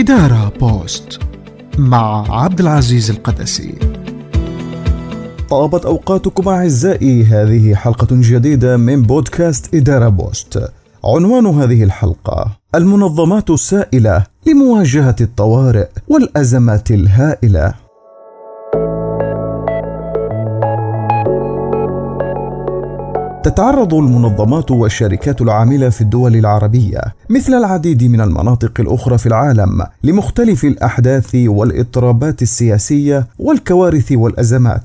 إدارة بوست مع عبد العزيز القدسي. طابت أوقاتكم أعزائي هذه حلقة جديدة من بودكاست إدارة بوست. عنوان هذه الحلقة المنظمات السائلة لمواجهة الطوارئ والأزمات الهائلة. تتعرض المنظمات والشركات العاملة في الدول العربية مثل العديد من المناطق الأخرى في العالم لمختلف الأحداث والإضطرابات السياسية والكوارث والأزمات.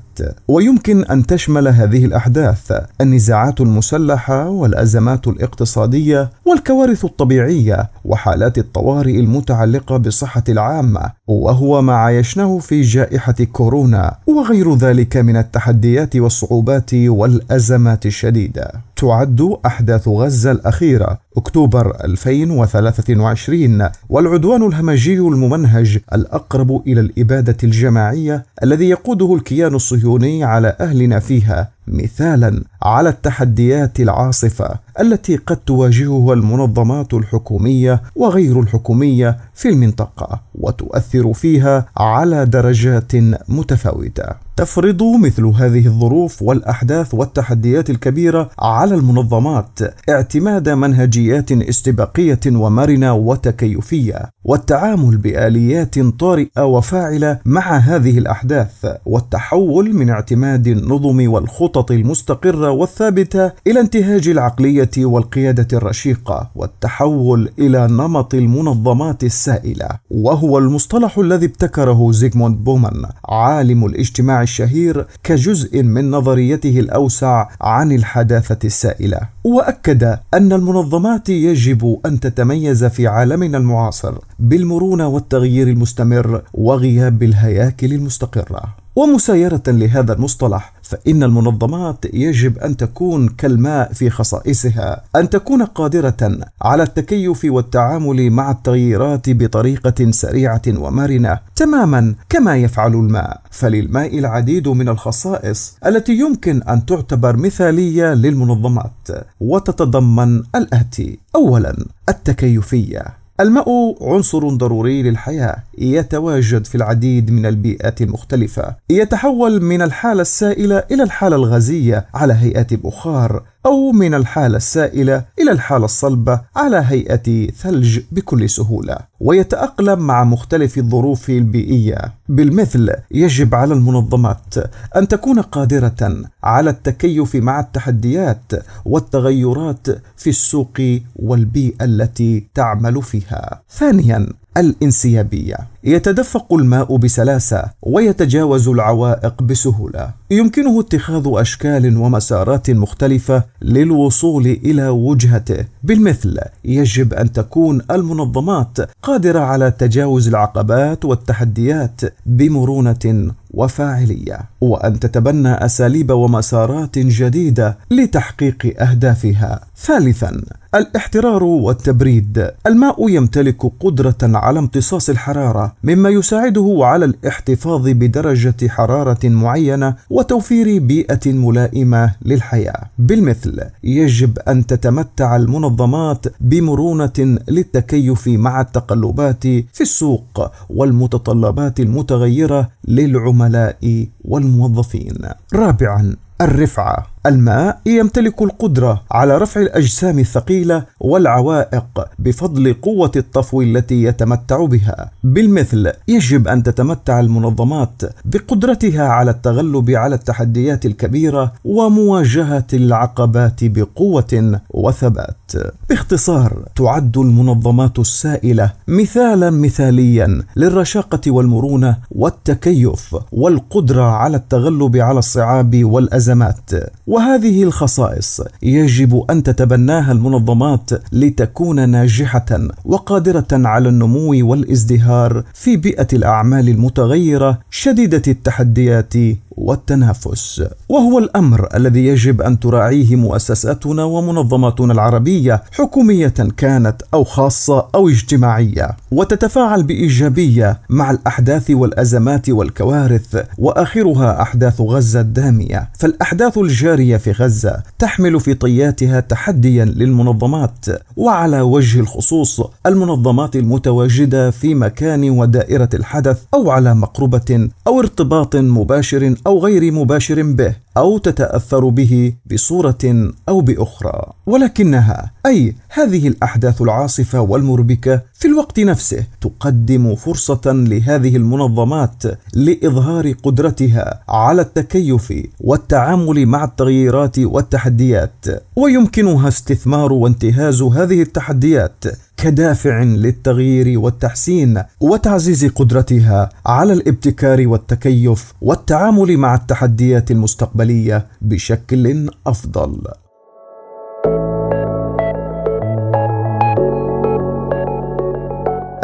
ويمكن أن تشمل هذه الأحداث النزاعات المسلحة والأزمات الاقتصادية والكوارث الطبيعية وحالات الطوارئ المتعلقة بالصحه العامة وهو ما عايشناه في جائحة كورونا وغير ذلك من التحديات والصعوبات والأزمات الشديدة. تعد أحداث غزة الأخيرة أكتوبر 2023 والعدوان الهمجي الممنهج الأقرب إلى الإبادة الجماعية الذي يقوده الكيان الصهيوني على أهلنا فيها. مثالا على التحديات العاصفة التي قد تواجهها المنظمات الحكومية وغير الحكومية في المنطقة وتؤثر فيها على درجات متفاوتة. تفرض مثل هذه الظروف والأحداث والتحديات الكبيرة على المنظمات اعتماد منهجيات استباقية ومرنة وتكيفية والتعامل بآليات طارئة وفاعلة مع هذه الأحداث والتحول من اعتماد النظم والخطط المستقرة والثابتة إلى انتهاج العقلية والقيادة الرشيقة والتحول إلى نمط المنظمات السائلة. وهو المصطلح الذي ابتكره زيغموند بومان عالم الاجتماع الشهير كجزء من نظريته الأوسع عن الحداثة السائلة. وأكد أن المنظمات يجب أن تتميز في عالمنا المعاصر بالمرونة والتغيير المستمر وغياب الهياكل المستقرة. ومسايرة لهذا المصطلح فإن المنظمات يجب أن تكون كالماء في خصائصها، أن تكون قادرة على التكيف والتعامل مع التغييرات بطريقة سريعة ومرنة، تماما كما يفعل الماء، فللماء العديد من الخصائص التي يمكن أن تعتبر مثالية للمنظمات، وتتضمن الآتي: أولا التكيفية. الماء عنصر ضروري للحياة يتواجد في العديد من البيئات المختلفة يتحول من الحالة السائلة إلى الحالة الغازية على هيئة بخار. أو من الحالة السائلة إلى الحالة الصلبة على هيئة ثلج بكل سهولة، ويتأقلم مع مختلف الظروف البيئية. بالمثل يجب على المنظمات أن تكون قادرة على التكيف مع التحديات والتغيرات في السوق والبيئة التي تعمل فيها. ثانيا الانسيابية يتدفق الماء بسلاسة ويتجاوز العوائق بسهولة. يمكنه اتخاذ أشكال ومسارات مختلفة للوصول إلى وجهته. بالمثل يجب أن تكون المنظمات قادرة على تجاوز العقبات والتحديات بمرونة وفاعلية وأن تتبنى أساليب ومسارات جديدة لتحقيق أهدافها. ثالثا الاحترار والتبريد. الماء يمتلك قدرة على امتصاص الحرارة مما يساعده على الاحتفاظ بدرجة حرارة معينة وتوفير بيئة ملائمة للحياة. بالمثل يجب أن تتمتع المنظمات بمرونة للتكيف مع التقلبات في السوق والمتطلبات المتغيرة للعملاء والموظفين. رابعا الرفعة. الماء يمتلك القدرة على رفع الأجسام الثقيلة والعوائق بفضل قوة الطفو التي يتمتع بها. بالمثل يجب أن تتمتع المنظمات بقدرتها على التغلب على التحديات الكبيرة ومواجهة العقبات بقوة وثبات. باختصار تعد المنظمات السائلة مثالا مثاليا للرشاقة والمرونة والتكيف والقدرة على التغلب على الصعاب والأزمات. وهذه الخصائص يجب أن تتبناها المنظمات لتكون ناجحة وقادرة على النمو والازدهار في بيئة الأعمال المتغيرة شديدة التحديات والتنافس. وهو الأمر الذي يجب أن تراعيه مؤسساتنا ومنظماتنا العربية حكومية كانت أو خاصة أو اجتماعية. وتتفاعل بإيجابية مع الأحداث والأزمات والكوارث وآخرها أحداث غزة الدامية. فالأحداث الجارية في غزة تحمل في طياتها تحديا للمنظمات وعلى وجه الخصوص المنظمات المتواجدة في مكان ودائرة الحدث أو على مقربة أو ارتباط مباشر أو غير مباشر به أو تتأثر به بصورة أو بأخرى. ولكنها أي هذه الأحداث العاصفة والمربكة في الوقت نفسه تقدم فرصة لهذه المنظمات لإظهار قدرتها على التكيف والتعامل مع التغييرات والتحديات. ويمكنها استثمار وانتهاز هذه التحديات كدافع للتغيير والتحسين وتعزيز قدرتها على الابتكار والتكيف والتعامل مع التحديات المستقبلية بشكل أفضل.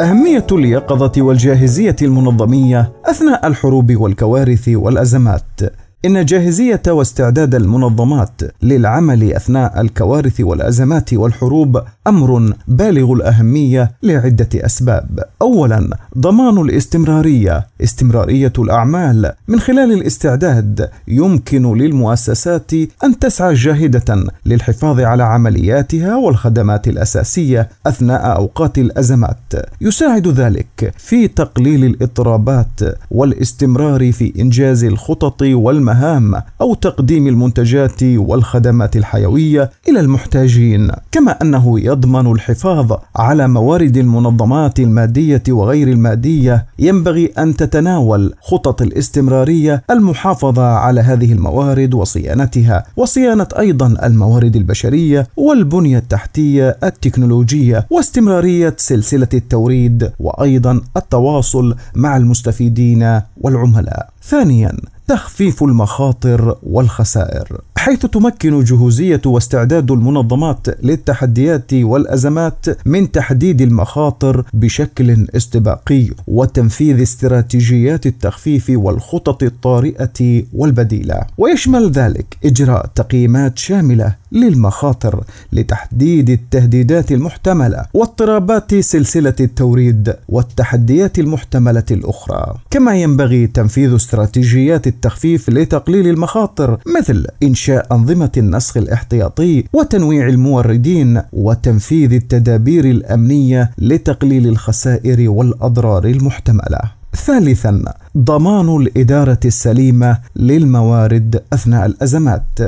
أهمية اليقظة والجاهزية المنظمية أثناء الحروب والكوارث والأزمات. إن جاهزية واستعداد المنظمات للعمل أثناء الكوارث والأزمات والحروب أمر بالغ الأهمية لعدة أسباب. أولاً ضمان الاستمرارية، استمرارية الأعمال من خلال الاستعداد يمكن للمؤسسات أن تسعى جاهدة للحفاظ على عملياتها والخدمات الأساسية أثناء أوقات الأزمات. يساعد ذلك في تقليل الإضطرابات والاستمرار في إنجاز الخطط والمهام المهام أو تقديم المنتجات والخدمات الحيوية إلى المحتاجين كما أنه يضمن الحفاظ على موارد المنظمات المادية وغير المادية. ينبغي أن تتناول خطط الاستمرارية المحافظة على هذه الموارد وصيانتها وصيانة أيضا الموارد البشرية والبنية التحتية التكنولوجية واستمرارية سلسلة التوريد وأيضا التواصل مع المستفيدين والعملاء. ثانيا تخفيف المخاطر والخسائر حيث تمكن جهوزية واستعداد المنظمات للتحديات والأزمات من تحديد المخاطر بشكل استباقي وتنفيذ استراتيجيات التخفيف والخطط الطارئة والبديلة. ويشمل ذلك إجراء تقييمات شاملة للمخاطر لتحديد التهديدات المحتملة واضطرابات سلسلة التوريد والتحديات المحتملة الأخرى. كما ينبغي تنفيذ استراتيجيات التخفيف لتقليل المخاطر مثل إنشاء أنظمة النسخ الاحتياطي وتنويع الموردين وتنفيذ التدابير الأمنية لتقليل الخسائر والأضرار المحتملة. ثالثا ضمان الإدارة السليمة للموارد أثناء الأزمات.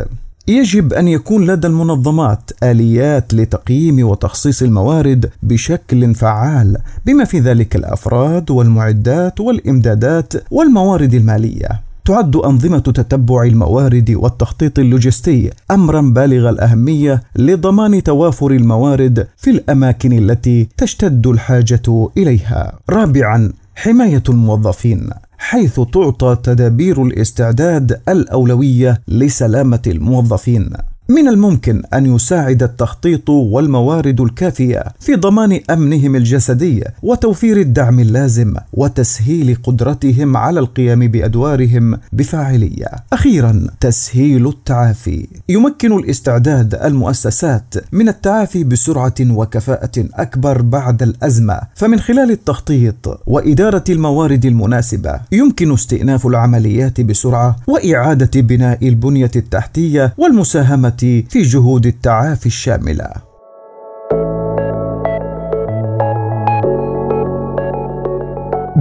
يجب أن يكون لدى المنظمات آليات لتقييم وتخصيص الموارد بشكل فعال بما في ذلك الأفراد والمعدات والإمدادات والموارد المالية تعد أنظمة تتبع الموارد والتخطيط اللوجستي أمرا بالغ الأهمية لضمان توافر الموارد في الأماكن التي تشتد الحاجة إليها. رابعا حماية الموظفين حيث تعطى تدابير الاستعداد الأولوية لسلامة الموظفين. من الممكن أن يساعد التخطيط والموارد الكافية في ضمان أمنهم الجسدي وتوفير الدعم اللازم وتسهيل قدرتهم على القيام بأدوارهم بفاعلية. أخيرا تسهيل التعافي. يمكن الاستعداد المؤسسات من التعافي بسرعة وكفاءة أكبر بعد الأزمة، فمن خلال التخطيط وإدارة الموارد المناسبة يمكن استئناف العمليات بسرعة وإعادة بناء البنية التحتية والمساهمة في جهود التعافي الشاملة.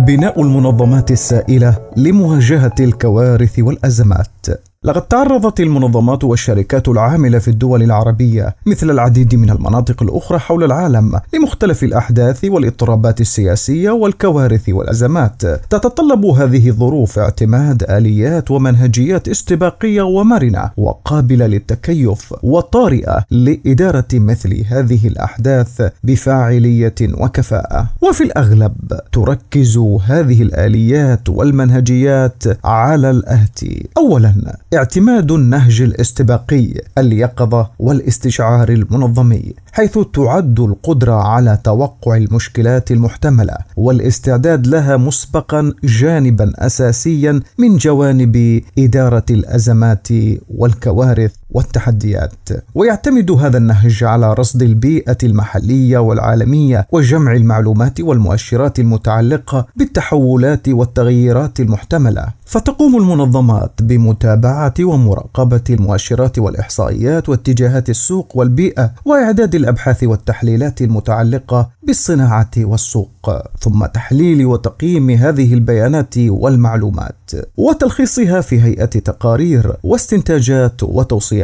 بناء المنظمات السائلة لمواجهة الكوارث والأزمات. لقد تعرضت المنظمات والشركات العاملة في الدول العربية مثل العديد من المناطق الأخرى حول العالم لمختلف الأحداث والإضطرابات السياسية والكوارث والأزمات. تتطلب هذه الظروف اعتماد آليات ومنهجيات استباقية ومرنة وقابلة للتكيف وطارئة لإدارة مثل هذه الأحداث بفاعلية وكفاءة. وفي الأغلب تركز هذه الآليات والمنهجيات على الاتي اولا اعتماد النهج الاستباقي اليقظة والاستشعار المنظمي حيث تعد القدرة على توقع المشكلات المحتملة والاستعداد لها مسبقا جانبا أساسيا من جوانب إدارة الأزمات والكوارث. والتحديات. ويعتمد هذا النهج على رصد البيئة المحلية والعالمية وجمع المعلومات والمؤشرات المتعلقة بالتحولات والتغييرات المحتملة. فتقوم المنظمات بمتابعة ومراقبة المؤشرات والإحصائيات واتجاهات السوق والبيئة وإعداد الأبحاث والتحليلات المتعلقة بالصناعة والسوق ثم تحليل وتقييم هذه البيانات والمعلومات وتلخيصها في هيئة تقارير واستنتاجات وتوصيات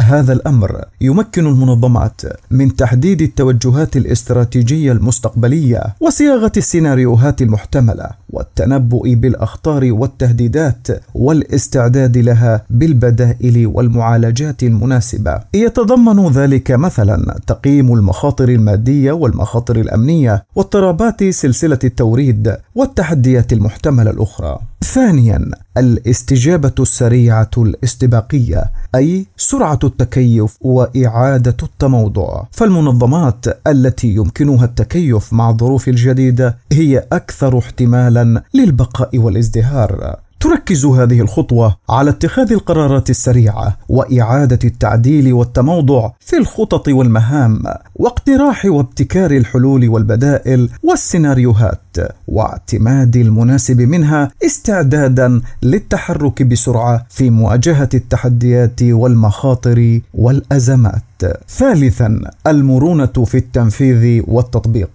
هذا الأمر يمكن المنظمات من تحديد التوجهات الاستراتيجية المستقبلية وصياغة السيناريوهات المحتملة والتنبؤ بالأخطار والتهديدات والاستعداد لها بالبدائل والمعالجات المناسبة. يتضمن ذلك مثلا تقييم المخاطر المادية والمخاطر الأمنية واضطرابات سلسلة التوريد والتحديات المحتملة الأخرى. ثانيا الاستجابة السريعة الاستباقية أي سرعة التكيف وإعادة التموضع. فالمنظمات التي يمكنها التكيف مع الظروف الجديدة هي أكثر احتمالا للبقاء والازدهار. تركز هذه الخطوة على اتخاذ القرارات السريعة وإعادة التعديل والتموضع في الخطط والمهام واقتراح وابتكار الحلول والبدائل والسيناريوهات واعتماد المناسب منها استعدادا للتحرك بسرعة في مواجهة التحديات والمخاطر والأزمات. ثالثا المرونة في التنفيذ والتطبيق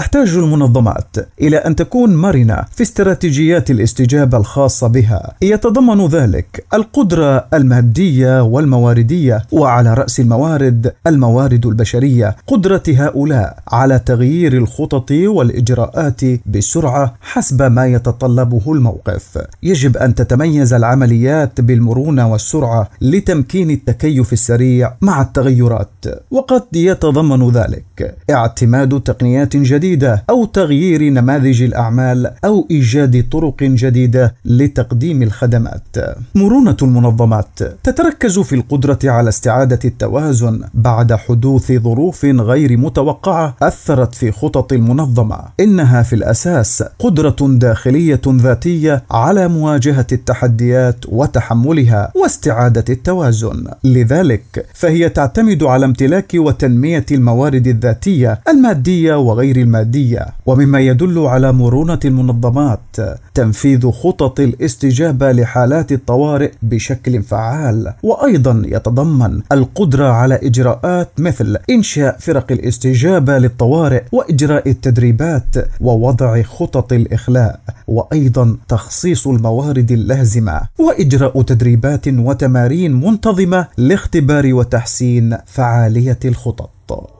تحتاج المنظمات إلى أن تكون مرنة في استراتيجيات الاستجابة الخاصة بها. يتضمن ذلك القدرة المادية والمواردية وعلى رأس الموارد الموارد البشرية قدرة هؤلاء على تغيير الخطط والإجراءات بسرعة حسب ما يتطلبه الموقف. يجب أن تتميز العمليات بالمرونة والسرعة لتمكين التكيف السريع مع التغيرات. وقد يتضمن ذلك اعتماد تقنيات جديدة جديدة أو تغيير نماذج الأعمال أو إيجاد طرق جديدة لتقديم الخدمات. مرونة المنظمات تتركز في القدرة على استعادة التوازن بعد حدوث ظروف غير متوقعة أثرت في خطط المنظمة. إنها في الأساس قدرة داخلية ذاتية على مواجهة التحديات وتحملها واستعادة التوازن. لذلك فهي تعتمد على امتلاك وتنمية الموارد الذاتية المادية وغير المادية ومما يدل على مرونة المنظمات تنفيذ خطط الاستجابة لحالات الطوارئ بشكل فعال. وأيضا يتضمن القدرة على إجراءات مثل إنشاء فرق الاستجابة للطوارئ وإجراء التدريبات ووضع خطط الإخلاء وأيضا تخصيص الموارد اللازمة وإجراء تدريبات وتمارين منتظمة لاختبار وتحسين فعالية الخطط.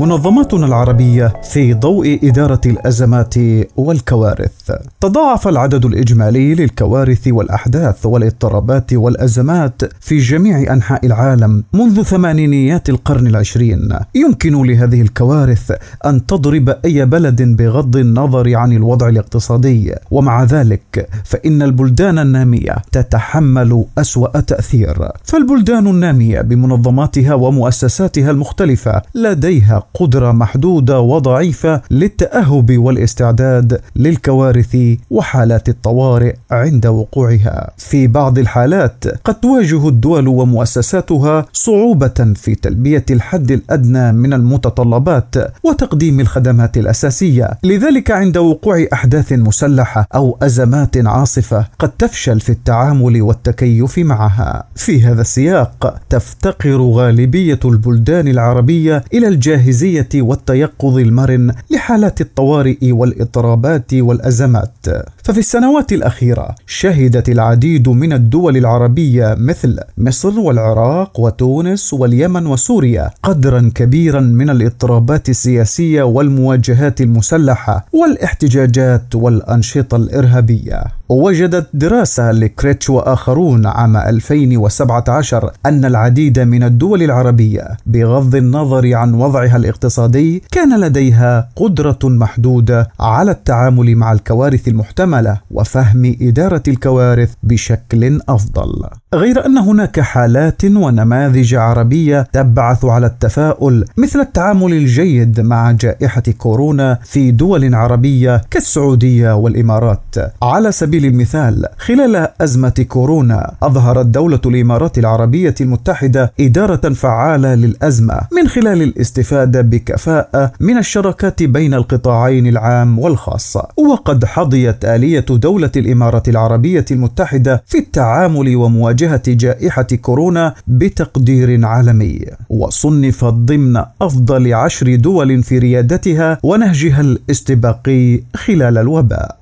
منظماتنا العربية في ضوء إدارة الأزمات والكوارث. تضاعف العدد الإجمالي للكوارث والأحداث والاضطرابات والأزمات في جميع أنحاء العالم منذ ثمانينيات القرن العشرين. يمكن لهذه الكوارث أن تضرب أي بلد بغض النظر عن الوضع الاقتصادي، ومع ذلك فإن البلدان النامية تتحمل أسوأ تأثير. فالبلدان النامية بمنظماتها ومؤسساتها المختلفة لديها قدرة محدودة وضعيفة للتأهب والاستعداد للكوارث وحالات الطوارئ عند وقوعها. في بعض الحالات قد تواجه الدول ومؤسساتها صعوبة في تلبية الحد الأدنى من المتطلبات وتقديم الخدمات الأساسية. لذلك عند وقوع أحداث مسلحة أو أزمات عاصفة قد تفشل في التعامل والتكيف معها. في هذا السياق تفتقر غالبية البلدان العربية إلى الجاهزية الجاهزيه والتيقظ المرن لحالات الطوارئ والاضطرابات والأزمات. ففي السنوات الأخيرة شهدت العديد من الدول العربية مثل مصر والعراق وتونس واليمن وسوريا قدرا كبيرا من الاضطرابات السياسية والمواجهات المسلحة والاحتجاجات والأنشطة الإرهابية. وجدت دراسة لكريتش وآخرون عام 2017 أن العديد من الدول العربية بغض النظر عن وضعها الاقتصادي كان لديها قدرة محدودة على التعامل مع الكوارث المحتملة وفهم إدارة الكوارث بشكل أفضل. غير أن هناك حالات ونماذج عربية تبعث على التفاؤل مثل التعامل الجيد مع جائحة كورونا في دول عربية كالسعودية والإمارات. على سبيل المثال خلال أزمة كورونا أظهرت دولة الإمارات العربية المتحدة إدارة فعالة للأزمة من خلال الاستفادة بكفاءة من الشراكات بين القطاعين العام والخاص وقد حظيت آلية دولة الإمارات العربية المتحدة في التعامل ومواجهة جائحة كورونا بتقدير عالمي وصنفت ضمن أفضل عشر دول في ريادتها ونهجها الاستباقي خلال الوباء.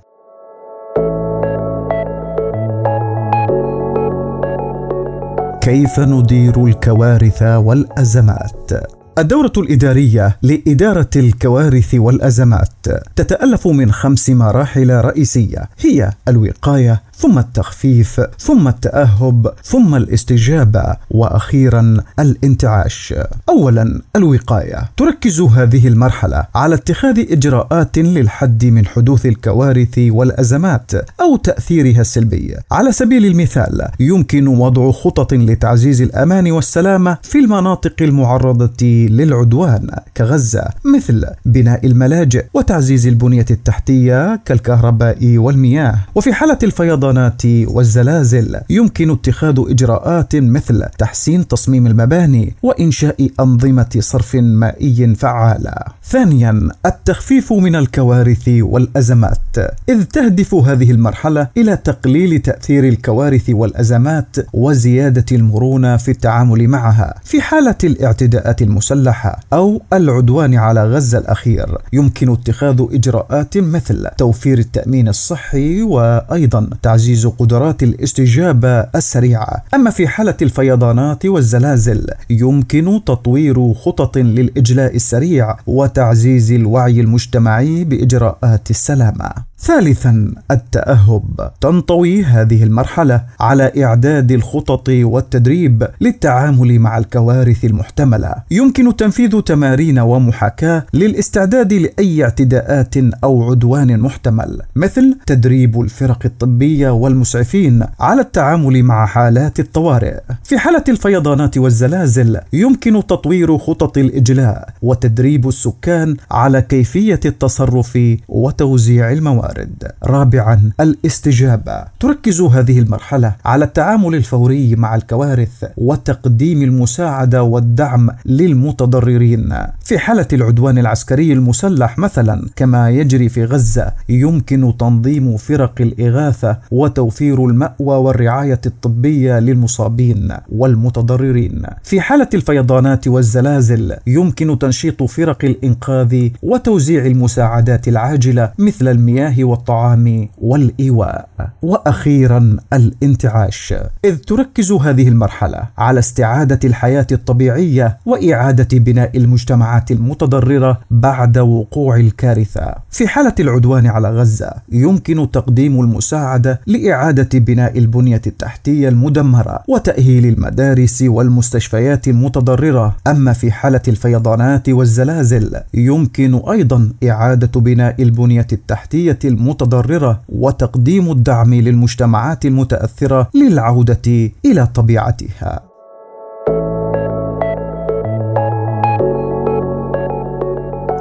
كيف ندير الكوارث والأزمات؟ الدورة الإدارية لإدارة الكوارث والأزمات تتألف من خمس مراحل رئيسية هي الوقاية ثم التخفيف ثم التأهب ثم الاستجابة وأخيرا الانتعاش. اولا الوقاية. تركز هذه المرحلة على اتخاذ إجراءات للحد من حدوث الكوارث والأزمات أو تأثيرها السلبي. على سبيل المثال يمكن وضع خطط لتعزيز الأمان والسلامه في المناطق المعرضة للعدوان كغزة مثل بناء الملاجئ وتعزيز البنية التحتية كالكهرباء والمياه. وفي حالة الفيضان الفيضانات والزلازل. يمكن اتخاذ إجراءات مثل تحسين تصميم المباني وإنشاء أنظمة صرف مائي فعالة. ثانيا التخفيف من الكوارث والأزمات. إذ تهدف هذه المرحلة إلى تقليل تأثير الكوارث والأزمات وزيادة المرونة في التعامل معها. في حالة الاعتداءات المسلحة أو العدوان على غزة الأخير يمكن اتخاذ إجراءات مثل توفير التأمين الصحي وأيضا تعزيز قدرات الاستجابة السريعة. أما في حالة الفيضانات والزلازل يمكن تطوير خطط للإجلاء السريع وتعزيز الوعي المجتمعي بإجراءات السلامة. ثالثا التأهب. تنطوي هذه المرحلة على إعداد الخطط والتدريب للتعامل مع الكوارث المحتملة. يمكن تنفيذ تمارين ومحاكاة للاستعداد لأي اعتداءات أو عدوان محتمل مثل تدريب الفرق الطبية والمسعفين على التعامل مع حالات الطوارئ. في حالة الفيضانات والزلازل يمكن تطوير خطط الإجلاء وتدريب السكان على كيفية التصرف وتوزيع المواد. الموارد. رابعا الاستجابة تركز هذه المرحلة على التعامل الفوري مع الكوارث وتقديم المساعدة والدعم للمتضررين. في حالة العدوان العسكري المسلح مثلا كما يجري في غزة يمكن تنظيم فرق الإغاثة وتوفير المأوى والرعاية الطبية للمصابين والمتضررين. في حالة الفيضانات والزلازل يمكن تنشيط فرق الإنقاذ وتوزيع المساعدات العاجلة مثل المياه والطعام والإيواء. وأخيرا الانتعاش. إذ تركز هذه المرحلة على استعادة الحياة الطبيعية وإعادة بناء المجتمعات المتضررة بعد وقوع الكارثة. في حالة العدوان على غزة يمكن تقديم المساعدة لإعادة بناء البنية التحتية المدمرة وتأهيل المدارس والمستشفيات المتضررة. أما في حالة الفيضانات والزلازل يمكن أيضا إعادة بناء البنية التحتية المتضررة وتقديم الدعم للمجتمعات المتأثرة للعودة إلى طبيعتها.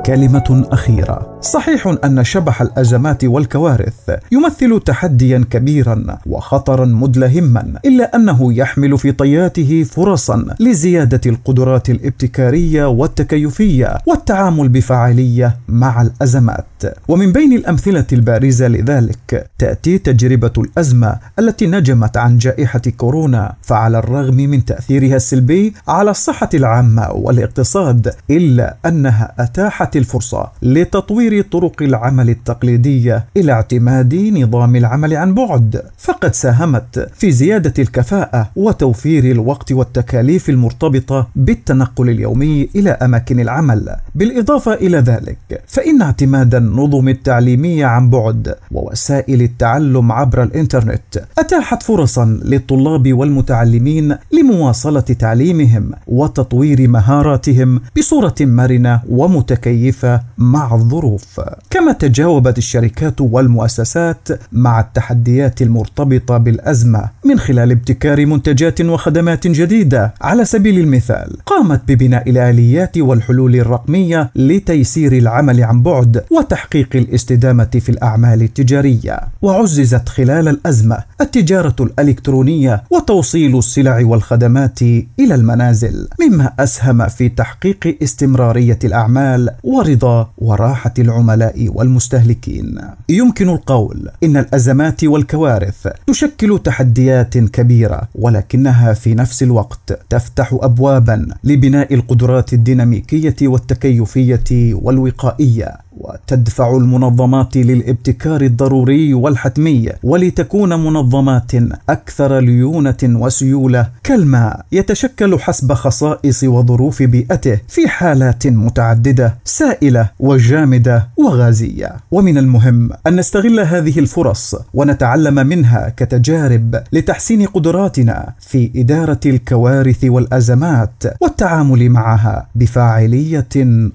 كلمة أخيرة. صحيح أن شبح الأزمات والكوارث يمثل تحديا كبيرا وخطرا مدلهما إلا أنه يحمل في طياته فرصا لزيادة القدرات الابتكارية والتكيفية والتعامل بفعالية مع الأزمات. ومن بين الأمثلة البارزة لذلك تأتي تجربة الأزمة التي نجمت عن جائحة كورونا فعلى الرغم من تأثيرها السلبي على الصحة العامة والاقتصاد إلا أنها أتاحت الفرصة لتطوير طرق العمل التقليدية إلى اعتماد نظام العمل عن بعد. فقد ساهمت في زيادة الكفاءة وتوفير الوقت والتكاليف المرتبطة بالتنقل اليومي إلى أماكن العمل. بالإضافة إلى ذلك فإن اعتماد النظم التعليمية عن بعد ووسائل التعلم عبر الإنترنت. أتاحت فرصا للطلاب والمتعلمين لمواصلة تعليمهم وتطوير مهاراتهم بصورة مرنة ومتكيفة مع الظروف. كما تجاوبت الشركات والمؤسسات مع التحديات المرتبطة بالأزمة من خلال ابتكار منتجات وخدمات جديدة. على سبيل المثال قامت ببناء الآليات والحلول الرقمية لتيسير العمل عن بعد وتحقيق الاستدامة في الأعمال التجارية وعززت خلال الأزمة التجارة الإلكترونية وتوصيل السلع والخدمات إلى المنازل مما أسهم في تحقيق استمرارية الأعمال ورضا وراحة العملاء والمستهلكين. يمكن القول إن الأزمات والكوارث تشكل تحديات كبيرة ولكنها في نفس الوقت تفتح أبوابا لبناء القدرات الديناميكية والتكيفية والوقائية. وتدفع المنظمات للابتكار الضروري والحتمي ولتكون منظمات أكثر ليونة وسيولة كالماء يتشكل حسب خصائص وظروف بيئته في حالات متعددة سائلة وجامدة وغازية. ومن المهم أن نستغل هذه الفرص ونتعلم منها كتجارب لتحسين قدراتنا في إدارة الكوارث والأزمات والتعامل معها بفاعلية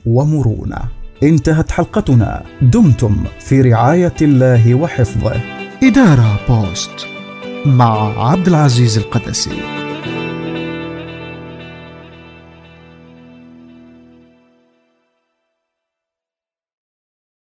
ومرونة. انتهت حلقتنا. دمتم في رعاية الله وحفظه. إدارة بوست مع عبد العزيز القدسي.